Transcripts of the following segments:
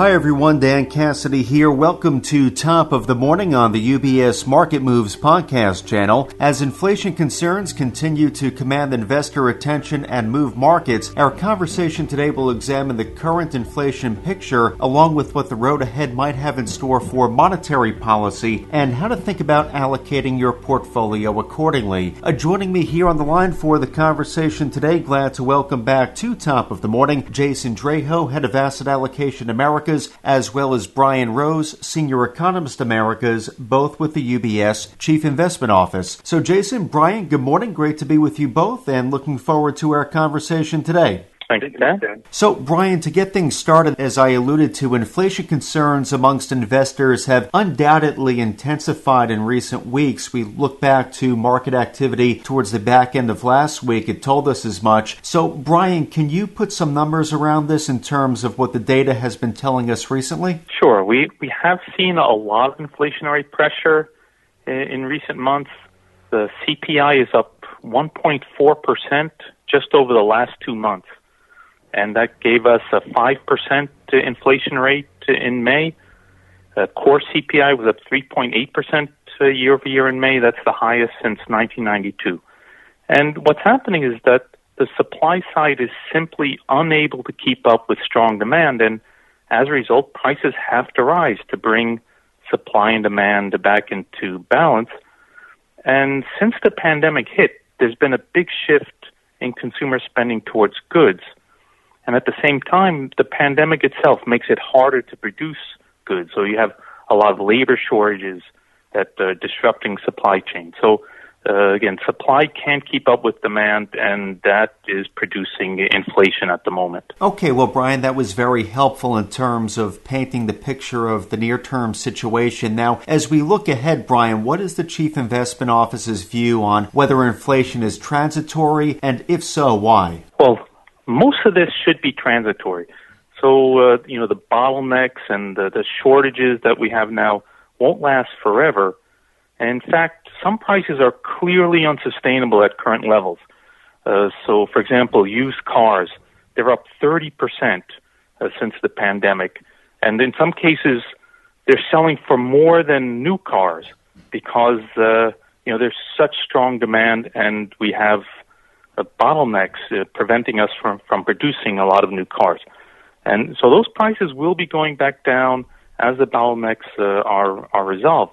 Hi everyone, Dan Cassidy here. Welcome to Top of the Morning on the UBS Market Moves podcast channel. As inflation concerns continue to command investor attention and move markets, our conversation today will examine the current inflation picture along with what the road ahead might have in store for monetary policy and how to think about allocating your portfolio accordingly. Uh, joining me here on the line for the conversation today, glad to welcome back to Top of the Morning, Jason Draho, Head of Asset Allocation America Americas, as well as Brian Rose, Senior Economist Americas, both with the UBS Chief Investment Office. So, Jason, Brian, good morning. Great to be with you both and looking forward to our conversation today. Thank you, Dan. So, Brian, to get things started, as I alluded to, inflation concerns amongst investors have undoubtedly intensified in recent weeks. We look back to market activity towards the back end of last week. It told us as much. So, Brian, can you put some numbers around this in terms of what the data has been telling us recently? Sure. We, we have seen a lot of inflationary pressure in, in recent months. The CPI is up 1.4% just over the last two months and that gave us a 5% inflation rate in May. Uh, core CPI was up 3.8% year over year in May. That's the highest since 1992. And what's happening is that the supply side is simply unable to keep up with strong demand, and as a result, prices have to rise to bring supply and demand back into balance. And since the pandemic hit, there's been a big shift in consumer spending towards goods. And at the same time, the pandemic itself makes it harder to produce goods. So you have a lot of labor shortages that are disrupting supply chain. So uh, again, supply can't keep up with demand, and that is producing inflation at the moment. Okay, well, Brian, that was very helpful in terms of painting the picture of the near term situation. Now, as we look ahead, Brian, what is the Chief Investment Office's view on whether inflation is transitory, and if so, why? Well, most of this should be transitory. So, uh, you know, the bottlenecks and the, the shortages that we have now won't last forever. And in fact, some prices are clearly unsustainable at current levels. Uh, so, for example, used cars, they're up 30% uh, since the pandemic. And in some cases, they're selling for more than new cars because, uh, you know, there's such strong demand and we have bottlenecks uh, preventing us from, from producing a lot of new cars. And so those prices will be going back down as the bottlenecks uh, are, are resolved.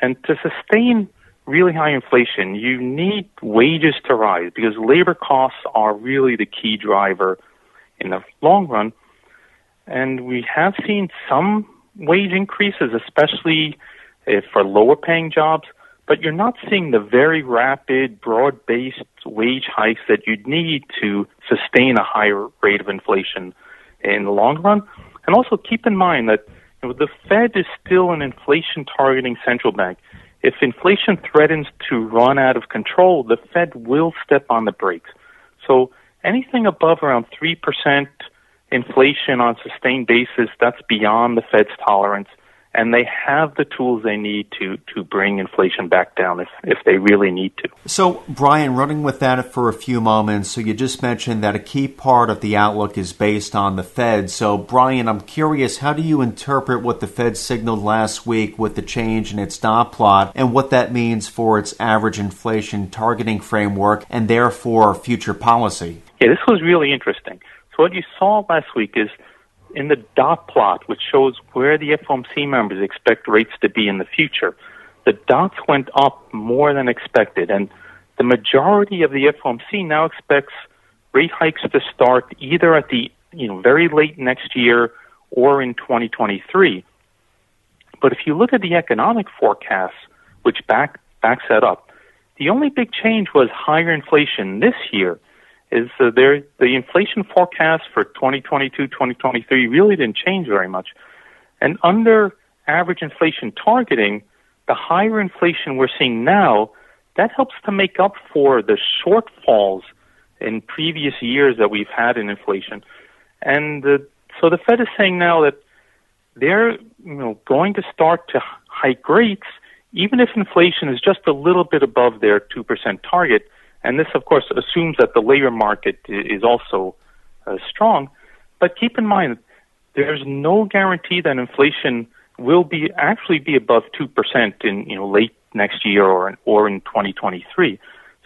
And to sustain really high inflation, you need wages to rise because labor costs are really the key driver in the long run. And we have seen some wage increases, especially uh, for lower paying jobs but you're not seeing the very rapid, broad based wage hikes that you'd need to sustain a higher rate of inflation in the long run. And also keep in mind that you know, the Fed is still an inflation targeting central bank. If inflation threatens to run out of control, the Fed will step on the brakes. So anything above around 3% inflation on a sustained basis, that's beyond the Fed's tolerance and they have the tools they need to to bring inflation back down if if they really need to. So, Brian, running with that for a few moments. So, you just mentioned that a key part of the outlook is based on the Fed. So, Brian, I'm curious, how do you interpret what the Fed signaled last week with the change in its dot plot and what that means for its average inflation targeting framework and therefore future policy? Yeah, this was really interesting. So, what you saw last week is in the dot plot, which shows where the FOMC members expect rates to be in the future, the dots went up more than expected, and the majority of the FOMC now expects rate hikes to start either at the you know very late next year or in 2023. But if you look at the economic forecasts, which back backs that up, the only big change was higher inflation this year is uh, there the inflation forecast for 2022 2023 really didn't change very much. And under average inflation targeting the higher inflation we're seeing now that helps to make up for the shortfalls in previous years that we've had in inflation. And uh, so the fed is saying now that they're you know going to start to hike rates even if inflation is just a little bit above their 2% target and this, of course, assumes that the labor market is also uh, strong. But keep in mind, there's no guarantee that inflation will be actually be above two percent in you know late next year or or in 2023.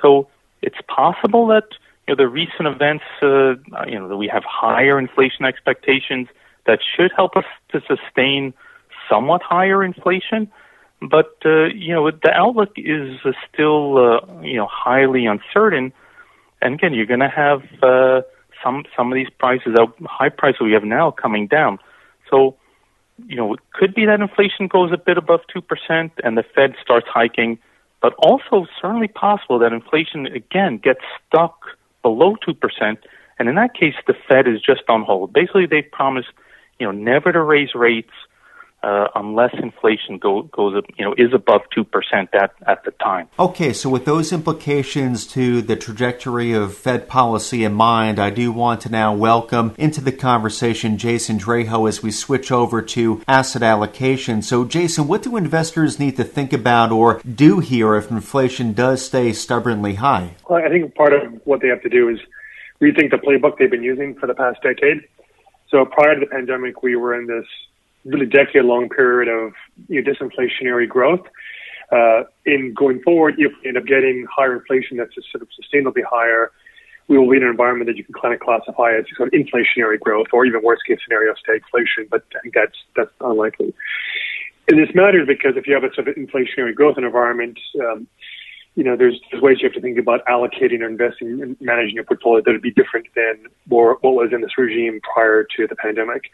So it's possible that you know, the recent events, uh, you know, that we have higher inflation expectations that should help us to sustain somewhat higher inflation. But uh, you know, the outlook is uh, still uh, you know highly uncertain. And again, you're going to have uh, some some of these prices, uh, high prices we have now, coming down. So you know, it could be that inflation goes a bit above 2% and the Fed starts hiking, but also certainly possible that inflation again gets stuck below 2%. And in that case, the Fed is just on hold. Basically, they promised, you know, never to raise rates uh, unless inflation go, goes up, you know, is above two percent at at the time. Okay, so with those implications to the trajectory of Fed policy in mind, I do want to now welcome into the conversation Jason Draho as we switch over to asset allocation. So, Jason, what do investors need to think about or do here if inflation does stay stubbornly high? Well, I think part of what they have to do is rethink the playbook they've been using for the past decade. So prior to the pandemic, we were in this really decade long period of you know, disinflationary growth. Uh, in going forward, if we end up getting higher inflation that's just sort of sustainably higher, we will be in an environment that you can kind of classify as sort of inflationary growth, or even worst case scenario, stagflation. But I think that's that's unlikely. And this matters because if you have a sort of inflationary growth environment, um, you know, there's, there's ways you have to think about allocating or investing and managing your portfolio that would be different than more, what was in this regime prior to the pandemic.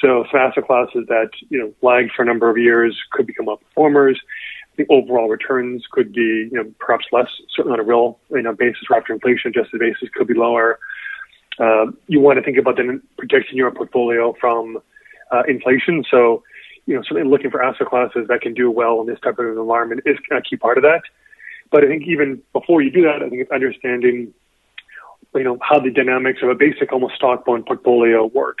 So asset classes that, you know, lagged for a number of years could become outperformers. The overall returns could be, you know, perhaps less, certainly on a real, you know, basis or after inflation adjusted basis could be lower. Uh, you want to think about then protecting your portfolio from uh, inflation. So, you know, certainly looking for asset classes that can do well in this type of environment is a key part of that. But I think even before you do that, I think it's understanding, you know, how the dynamics of a basic almost stock bond portfolio work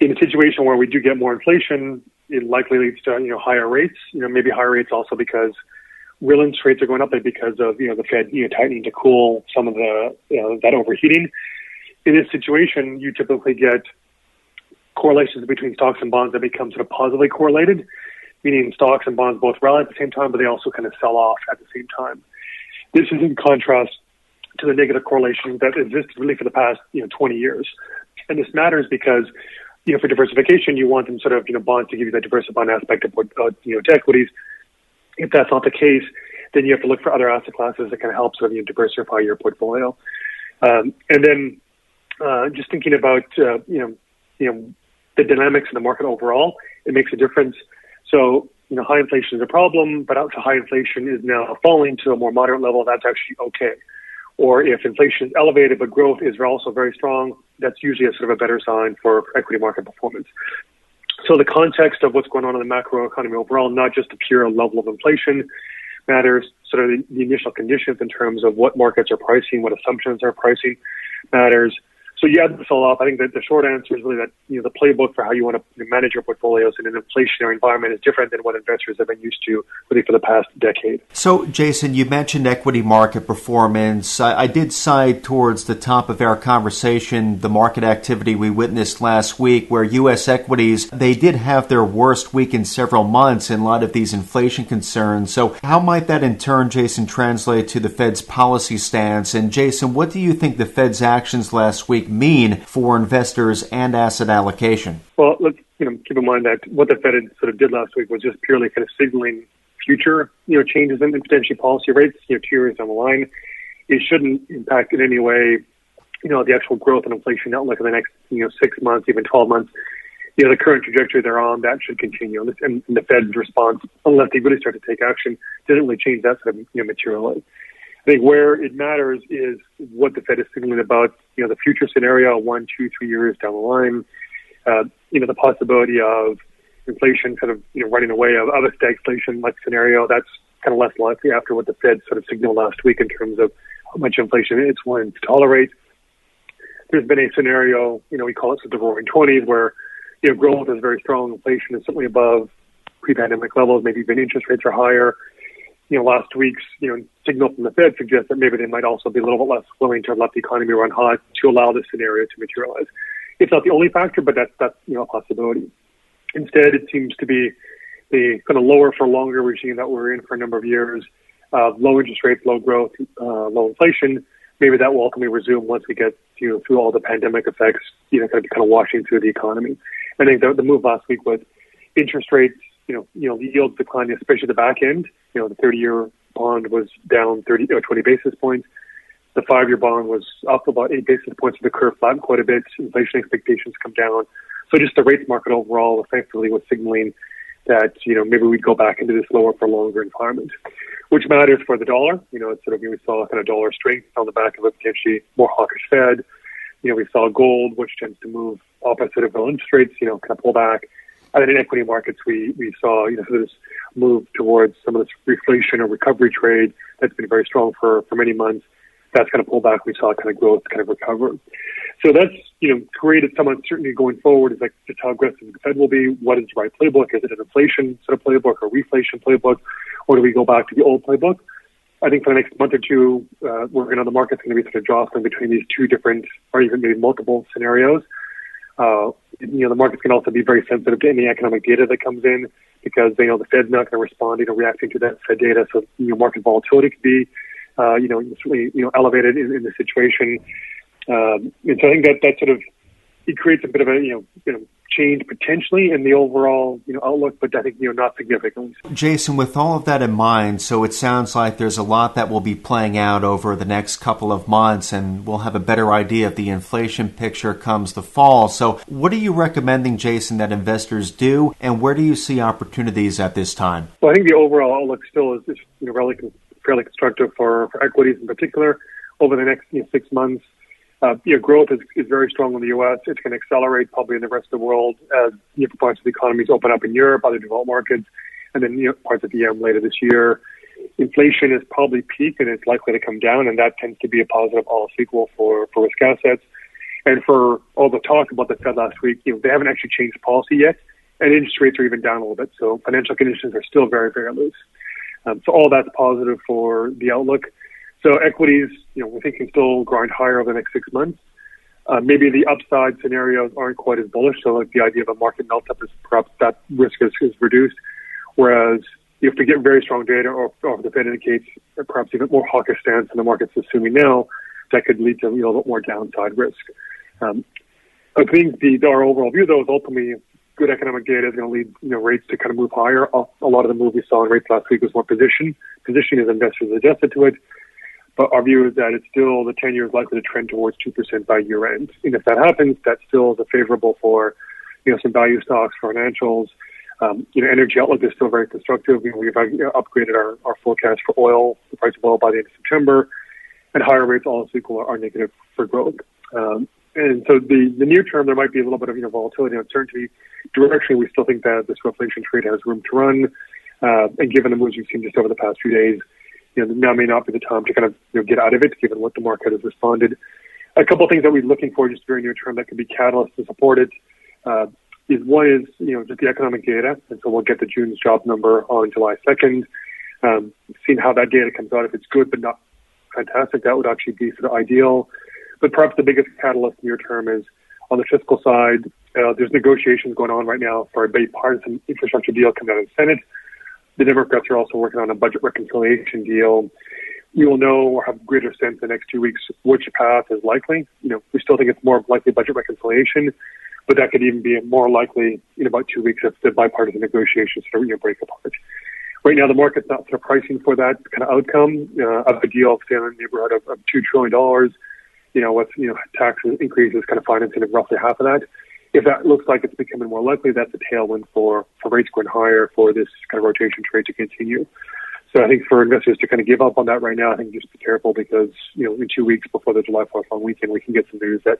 in a situation where we do get more inflation, it likely leads to you know higher rates. You know maybe higher rates also because real interest rates are going up because of you know the Fed you know tightening to cool some of the you know, that overheating. In this situation, you typically get correlations between stocks and bonds that become sort of positively correlated, meaning stocks and bonds both rally at the same time, but they also kind of sell off at the same time. This is in contrast to the negative correlation that exists really for the past you know 20 years. And this matters because you know, for diversification, you want them sort of, you know, bonds to give you that diversified aspect of, uh, you know, to equities. If that's not the case, then you have to look for other asset classes that can help sort of you know, diversify your portfolio. Um, and then uh, just thinking about, uh, you know, you know, the dynamics in the market overall, it makes a difference. So, you know, high inflation is a problem, but out to high inflation is now falling to a more moderate level. That's actually okay or if inflation is elevated but growth is also very strong, that's usually a sort of a better sign for equity market performance. So the context of what's going on in the macro economy overall, not just the pure level of inflation, matters. Sort of the, the initial conditions in terms of what markets are pricing, what assumptions are pricing, matters. So you add this all up. I think that the short answer is really that you know the playbook for how you want to manage your portfolios in an inflationary environment is different than what investors have been used to really for the past decade. So, Jason, you mentioned equity market performance. I, I did side towards the top of our conversation the market activity we witnessed last week, where U.S. equities they did have their worst week in several months in light of these inflation concerns. So, how might that in turn, Jason, translate to the Fed's policy stance? And Jason, what do you think the Fed's actions last week mean for investors and asset allocation? Well, let's you know keep in mind that what the Fed sort of did last week was just purely kind of signaling future you know changes in potentially policy rates. You know, two years down the line, it shouldn't impact in any way you know the actual growth and inflation outlook in the next you know six months, even twelve months. You know, the current trajectory they're on, that should continue. And, the Fed's response, unless they really start to take action, doesn't really change that sort of you know, materially. I think where it matters is what the Fed is signaling about, you know, the future scenario one, two, three years down the line. Uh, you know, the possibility of inflation kind of, you know, running away of, of a stagflation like scenario. That's kind of less likely after what the Fed sort of signaled last week in terms of how much inflation it's willing to tolerate. There's been a scenario, you know, we call it sort of the roaring 20s where, you know, growth is very strong, inflation is certainly above pre-pandemic levels, maybe even interest rates are higher you know, last week's, you know, signal from the Fed suggests that maybe they might also be a little bit less willing to let the economy run hot to allow this scenario to materialize. it's not the only factor, but that's that's you know a possibility. Instead, it seems to be the kind of lower for longer regime that we're in for a number of years, uh, low interest rates, low growth, uh, low inflation. Maybe that will ultimately resume once we get you know through all the pandemic effects, you know, kind of, kind of washing through the economy. I think the, the move last week was interest rates, you know, you know, the yields declining, especially the back end. You know, the 30-year bond was down 30 or 20 basis points. The five-year bond was up about eight basis points. The curve flattened quite a bit. Inflation expectations come down. So just the rates market overall effectively was signaling that, you know, maybe we'd go back into this lower for longer environment, which matters for the dollar. You know, it's sort of, we saw kind of dollar strength on the back of a potentially more hawkish Fed. You know, we saw gold, which tends to move opposite of interest rates, you know, kind of pull back. And then in equity markets, we, we saw, you know, this move towards some of this reflation or recovery trade that's been very strong for, for many months. That's kind of pulled back. We saw kind of growth kind of recover. So that's, you know, created some uncertainty going forward is like just how aggressive the Fed will be. What is the right playbook? Is it an inflation sort of playbook or reflation playbook? Or do we go back to the old playbook? I think for the next month or two, uh, we're going to, the market's going to be sort of jostling between these two different or even maybe multiple scenarios. Uh, you know, the markets can also be very sensitive to any economic data that comes in because they know the Fed's not going to respond, you know, reacting to that Fed data. So, you know, market volatility could be, uh, you know, certainly, you know, elevated in, in the situation. Um, and so I think that, that sort of, it creates a bit of a, you know, you know, change potentially in the overall you know outlook, but I think you know not significantly. Jason, with all of that in mind, so it sounds like there's a lot that will be playing out over the next couple of months, and we'll have a better idea if the inflation picture comes the fall. So, what are you recommending, Jason, that investors do, and where do you see opportunities at this time? Well, I think the overall outlook still is, is you know fairly, fairly constructive for, for equities in particular over the next you know, six months. Uh, you know, growth is, is very strong in the U.S. It's going to accelerate probably in the rest of the world as you know, parts of the economies open up in Europe, other developed markets, and then you know, parts of the EM later this year. Inflation is probably peaked and it's likely to come down, and that tends to be a positive all sequel for, for risk assets. And for all the talk about the Fed last week, you know, they haven't actually changed policy yet, and interest rates are even down a little bit. So financial conditions are still very, very loose. Um, so all that's positive for the outlook. So equities, you know, we think can still grind higher over the next six months. Uh, maybe the upside scenarios aren't quite as bullish. So like the idea of a market melt-up is perhaps that risk is, is reduced. Whereas if we get very strong data or, or the Fed indicates perhaps even more hawkish stance than the market's assuming now, that could lead to you know, a little bit more downside risk. Um, I think the, our overall view though is ultimately good economic data is going to lead you know rates to kind of move higher. A lot of the move we saw in rates last week was more position. Positioning as investors adjusted to it. But our view is that it's still the 10 year is likely to trend towards 2% by year end. And if that happens, that still is favorable for, you know, some value stocks, financials. Um, you know, energy outlook is still very constructive. You know, we've uh, upgraded our, our forecast for oil, the price of oil by the end of September, and higher rates also equal are negative for growth. Um, and so the, the near term, there might be a little bit of you know, volatility and uncertainty. Directionally, we still think that this reflation trade has room to run. Uh, and given the moves we've seen just over the past few days, you know, now may not be the time to kind of you know, get out of it, given what the market has responded. A couple of things that we're looking for just very near term that could be catalysts to support it uh, is one is you know just the economic data, and so we'll get the June's job number on July 2nd. Um, seeing how that data comes out, if it's good but not fantastic, that would actually be sort of ideal. But perhaps the biggest catalyst near term is on the fiscal side. Uh, there's negotiations going on right now for a bipartisan infrastructure deal coming out of the Senate. The Democrats are also working on a budget reconciliation deal. We will know or have greater sense in the next two weeks which path is likely. You know, we still think it's more likely budget reconciliation, but that could even be more likely in about two weeks if the bipartisan negotiations sort of you know, break apart. Right now, the market's not sort of pricing for that kind of outcome uh, of a deal, say, in the neighborhood of, of two trillion dollars. You know, with you know tax increases kind of financing of roughly half of that if that looks like it's becoming more likely, that's a tailwind for, for rates going higher for this kind of rotation trade to continue. So I think for investors to kind of give up on that right now, I think just be careful because, you know, in two weeks before the July 4th long weekend, we can get some news that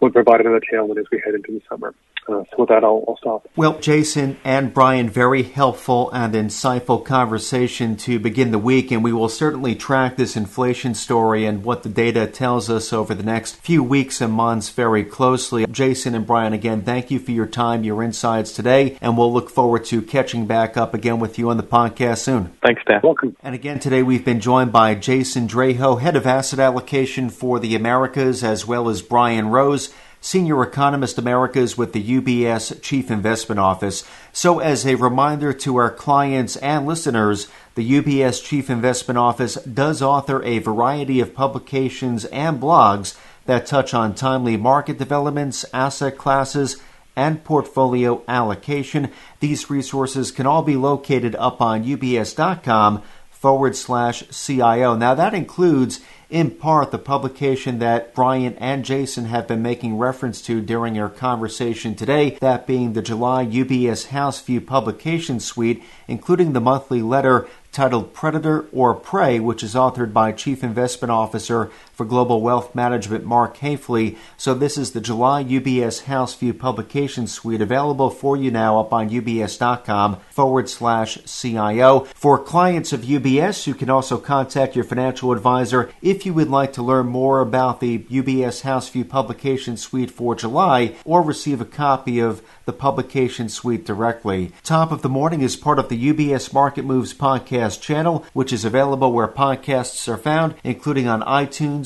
would provide another tailwind as we head into the summer. Uh, so with that, I'll, I'll, stop. Well, Jason and Brian, very helpful and insightful conversation to begin the week, and we will certainly track this inflation story and what the data tells us over the next few weeks and months very closely. Jason and Brian, again, thank you for your time, your insights today, and we'll look forward to catching back up again with you on the podcast soon. Thanks, Dan. Welcome. And again, today we've been joined by Jason Draho, Head of Asset Allocation for the Americas, as well as Brian Rose Senior Economist Americas with the UBS Chief Investment Office. So, as a reminder to our clients and listeners, the UBS Chief Investment Office does author a variety of publications and blogs that touch on timely market developments, asset classes, and portfolio allocation. These resources can all be located up on ubs.com forward slash CIO. Now, that includes in part the publication that Brian and Jason have been making reference to during our conversation today, that being the July UBS House View publication suite, including the monthly letter titled Predator or Prey, which is authored by Chief Investment Officer for Global Wealth Management Mark Haefele. So this is the July UBS House View publication suite available for you now up on ubs.com forward slash CIO. For clients of UBS, you can also contact your financial advisor if you would like to learn more about the UBS House View publication suite for July or receive a copy of the publication suite directly. Top of the Morning is part of the UBS Market Moves podcast channel, which is available where podcasts are found, including on iTunes,